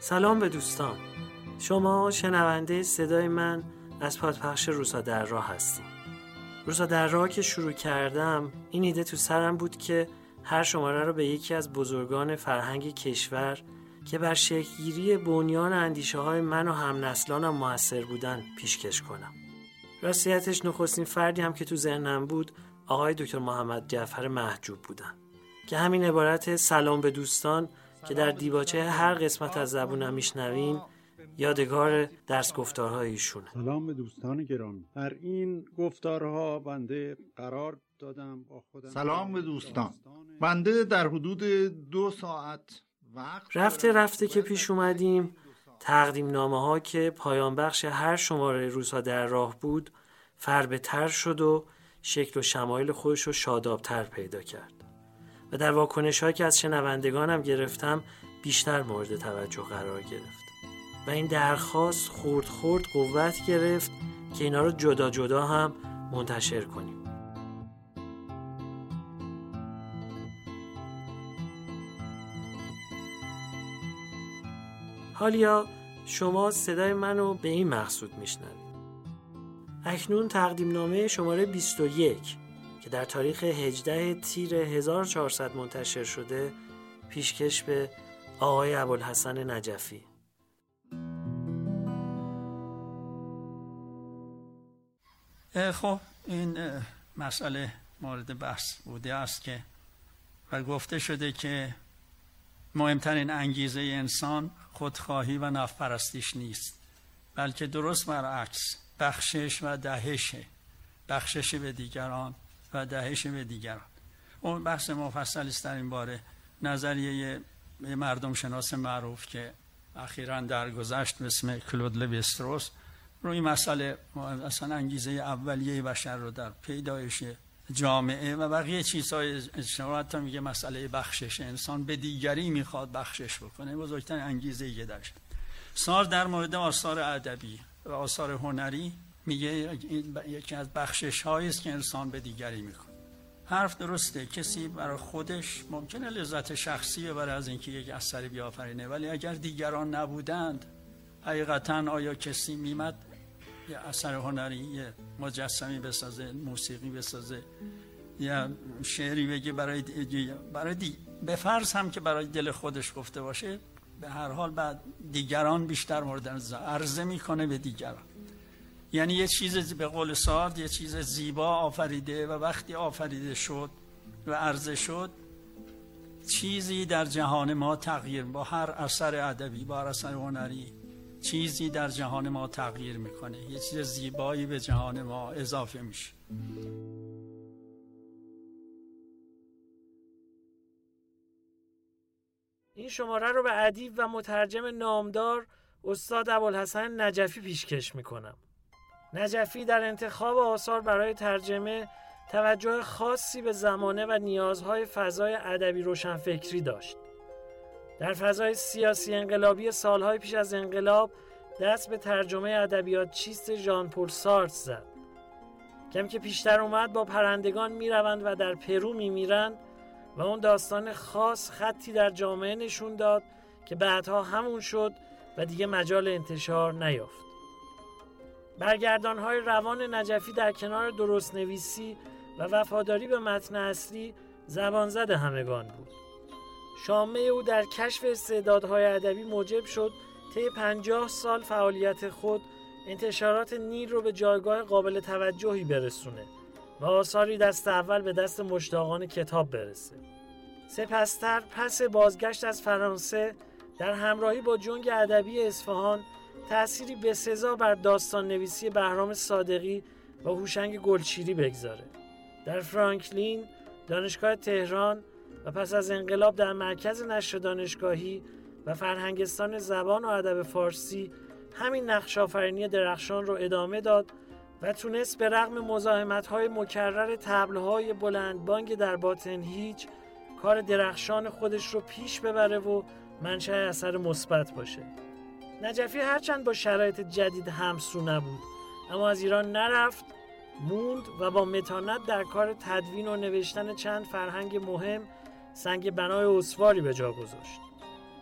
سلام به دوستان. شما شنونده صدای من از پادپخش روسا در راه هستیم. روسا در راه که شروع کردم این ایده تو سرم بود که هر شماره رو به یکی از بزرگان فرهنگ کشور که بر شکلگیری بنیان اندیشه های من و هم نسلانم موثر بودن پیشکش کنم. راستیتش نخستین فردی هم که تو ذهنم بود آقای دکتر محمد جعفر محجوب بودن که همین عبارت سلام به دوستان که در دیباچه هر قسمت از زبونم میشنوین یادگار درس گفتارهای ایشونه. سلام به دوستان گرامی. در این گفتارها بنده قرار دادم با خودم سلام به دوستان. بنده در حدود دو ساعت وقت رفته رفته که پیش اومدیم. تقدیم نامه ها که پایان بخش هر شماره روزها در راه بود فربه تر شد و شکل و شمایل خودش رو شادابتر پیدا کرد. و در واکنش که از شنوندگانم گرفتم بیشتر مورد توجه قرار گرفت. و این درخواست خورد خورد قوت گرفت که اینا رو جدا جدا هم منتشر کنیم. حالیا شما صدای منو به این مقصود میشنوید. اکنون تقدیم نامه شماره 21 که در تاریخ 18 تیر 1400 منتشر شده پیشکش به آقای ابوالحسن نجفی. خب این مسئله مورد بحث بوده است که و گفته شده که مهمترین انگیزه انسان خودخواهی و نفپرستیش نیست بلکه درست برعکس بخشش و دهشه بخشش به دیگران و دهش به دیگران. اون بحث مفصلی است در این باره. نظریه مردم شناس معروف که اخیرا درگذشت اسم کلود لویستروس. روی مسئله اصلا انگیزه اولیه بشر رو در پیدایش جامعه و بقیه چیزهای اجتماع حتی میگه مسئله بخشش. انسان به دیگری می‌خواد بخشش بکنه. بزرگترین انگیزه یه داشت. سال در مورد آثار ادبی و آثار هنری میگه یکی از بخشش است که انسان به دیگری می‌کنه حرف درسته کسی برای خودش ممکنه لذت شخصی برای از اینکه یک اثری بیافرینه ولی اگر دیگران نبودند حقیقتا آیا کسی میمد؟ یه اثر هنری یه مجسمی بسازه موسیقی بسازه یا شعری بگه برای دی... برای دی... فرض هم که برای دل خودش گفته باشه به هر حال بعد دیگران بیشتر مورد عرضه می‌کنه به دیگران. یعنی یه چیز به قول سارد یه چیز زیبا آفریده و وقتی آفریده شد و عرضه شد چیزی در جهان ما تغییر با هر اثر ادبی با هر اثر هنری چیزی در جهان ما تغییر می‌کنه. یه چیز زیبایی به جهان ما اضافه میشه. این شماره رو به ادیب و مترجم نامدار استاد ابوالحسن نجفی پیشکش می‌کنم. نجفی در انتخاب آثار برای ترجمه توجه خاصی به زمانه و نیازهای فضای ادبی روشنفکری داشت. در فضای سیاسی انقلابی سالهای پیش از انقلاب دست به ترجمه ادبیات چیست ژان پل سارتر زد. کم که پیشتر اومد با پرندگان می‌روند در پرو میمیرند و اون داستان خاص خطی در جامعه نشون داد که بعدها همون شد و دیگه مجال انتشار نیافت. برگردان های روان نجفی در کنار درست نویسی و وفاداری به متن اصلی زبان زد همگان بود. شامه او در کشف استعدادهای ادبی موجب شد طی پنجاه سال فعالیت خود انتشارات نیل رو به جایگاه قابل توجهی برسونه و آثاری دست اول به دست مشتاقان کتاب برسه. سپستر پس بازگشت از فرانسه در همراهی با جنگ ادبی اصفهان تأثیری به سزا بر داستان نویسی بهرام صادقی و هوشنگ گلچیری بگذاره. در فرانکلین دانشگاه تهران و پس از انقلاب در مرکز نشر دانشگاهی و فرهنگستان زبان و ادب فارسی همین نقش آفرینی درخشان رو ادامه داد و تونست به رغم مزاحمت های مکرر تبلهای بلند بانگ در باطن هیچ کار درخشان خودش رو پیش ببره و منشأ اثر مثبت باشه. نجفی هرچند با شرایط جدید همسو نبود اما از ایران نرفت موند و با متانت در کار تدوین و نوشتن چند فرهنگ مهم سنگ بنای اسواری به جا گذاشت.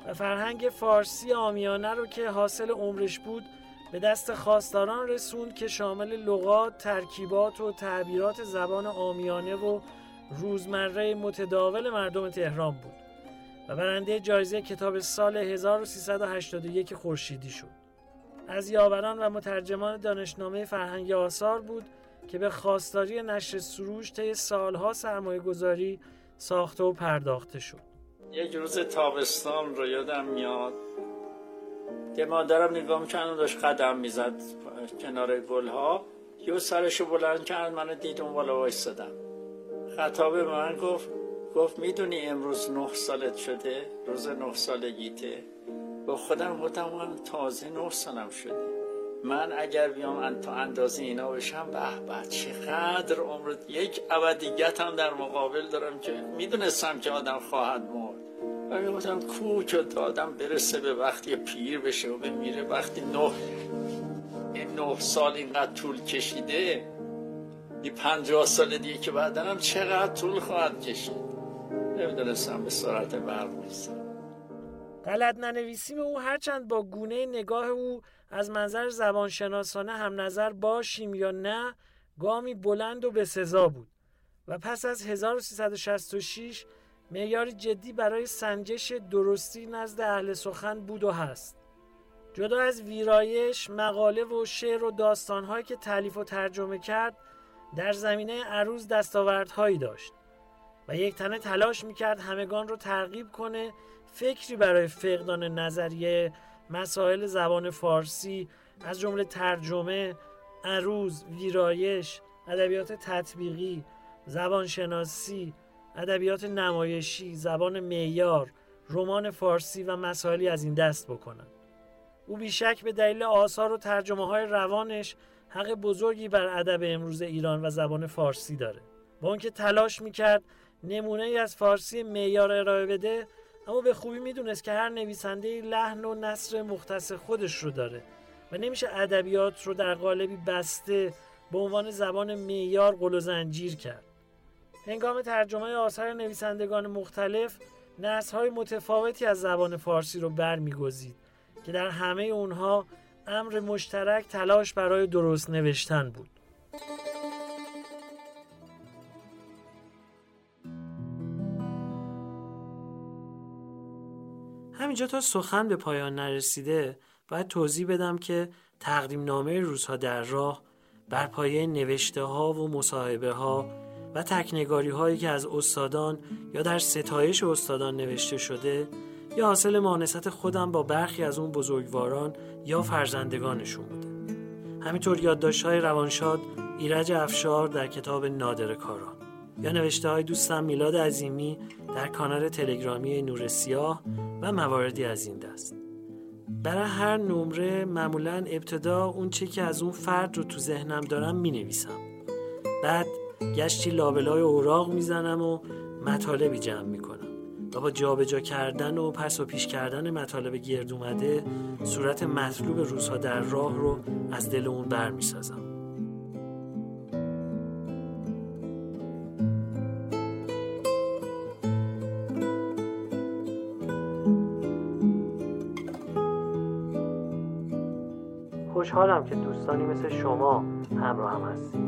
و فرهنگ فارسی آمیانه رو که حاصل عمرش بود به دست خواستاران رسوند که شامل لغات، ترکیبات و تعبیرات زبان آمیانه و روزمره متداول مردم تهران بود. و برنده جایزه کتاب سال 1381 خورشیدی شد. از یاوران و مترجمان دانشنامه فرهنگ آثار بود که به خواستاری نشر سروش طی سالها سرمایه گذاری ساخته و پرداخته شد. یک روز تابستان رو یادم میاد که مادرم نگاه می‌کنم داشت قدم می‌زد کنار گلها. یه سرشو بلند کرد من دید اون بالا وایستادم خطاب من گفت گفت می‌دونی امروز نه سالت شده؟ روز نه سالگیته. با خودم من تازه نه سالم شده. من اگر بیام تا اندازه اینا بشم به به چقدر عمر یک ابدیت هم در مقابل دارم که می‌دونستم که آدم خواهد مرد. و می‌گفتم کو که آدم برسه به وقتی پیر بشه و بمیره. وقتی نه این نه سال اینقدر طول کشیده این پنجاه سال دیگه که بعدنم چقدر طول خواهد کشید؟ نمی‌دونستم به سرعت برق میستم غلط ننویسیم او هرچند با گونه نگاه او از منظر زبانشناسانه هم نظر باشیم یا نه گامی بلند و به سزا بود. و پس از 1366 معیاری جدی برای سنجش درستی نزد اهل سخن بود و هست. جدا از ویرایش مقاله و شعر و داستانهایی که تعلیف و ترجمه کرد در زمینه عروض دستاوردهایی داشت. و یک تنه تلاش می‌کرد همگان رو ترغیب کنه فکری برای فقدان نظریه مسائل زبان فارسی از جمله ترجمه، عروض، ویرایش، ادبیات تطبیقی، زبانشناسی، ادبیات نمایشی، زبان معیار، رمان فارسی و مسائلی از این دست بکنند. او بیشک به دلیل آثار و ترجمه های روانش حق بزرگی بر ادب امروز ایران و زبان فارسی داره. با اینکه تلاش می‌کرد نمونه ای از فارسی معیار ارائه بده اما به خوبی می‌دونست که هر نویسنده لحن و نصر مختص خودش رو داره و نمیشه ادبیات رو در قالبی بسته به عنوان زبان معیار قل و زنجیر کرد. هنگام ترجمه آثار نویسندگان مختلف نسل‌های متفاوتی از زبان فارسی رو برمیگزید که در همه اونها امر مشترک تلاش برای درست نوشتن بود. همینجا تا سخن به پایان نرسیده باید توضیح بدم که تقدیم نامه روزها در راه بر پایه نوشته ها و مصاحبه ها و تکنگاری هایی که از استادان یا در ستایش استادان نوشته شده یا حاصل مانست خودم با برخی از اون بزرگواران یا فرزندگانشون بوده. همینطور یادداشت های روانشاد ایرج افشار در کتاب نادر کاران یا نوشته های دوستم میلاد عظیمی در کانال تلگرامی نور سیاه و مواردی از این دست. برای هر نمره معمولا ابتدا اون چه که از اون فرد رو تو ذهنم دارم می نویسم بعد گشتی لابلای اوراق می‌زنم و مطالبی جمع می‌کنم. و با جابجا کردن و پس و پیش کردن مطالب گرد اومده صورت مطلوب روزها در راه رو از دل اون بر خوشحالم که دوستانی مثل شما همراه هم هستید.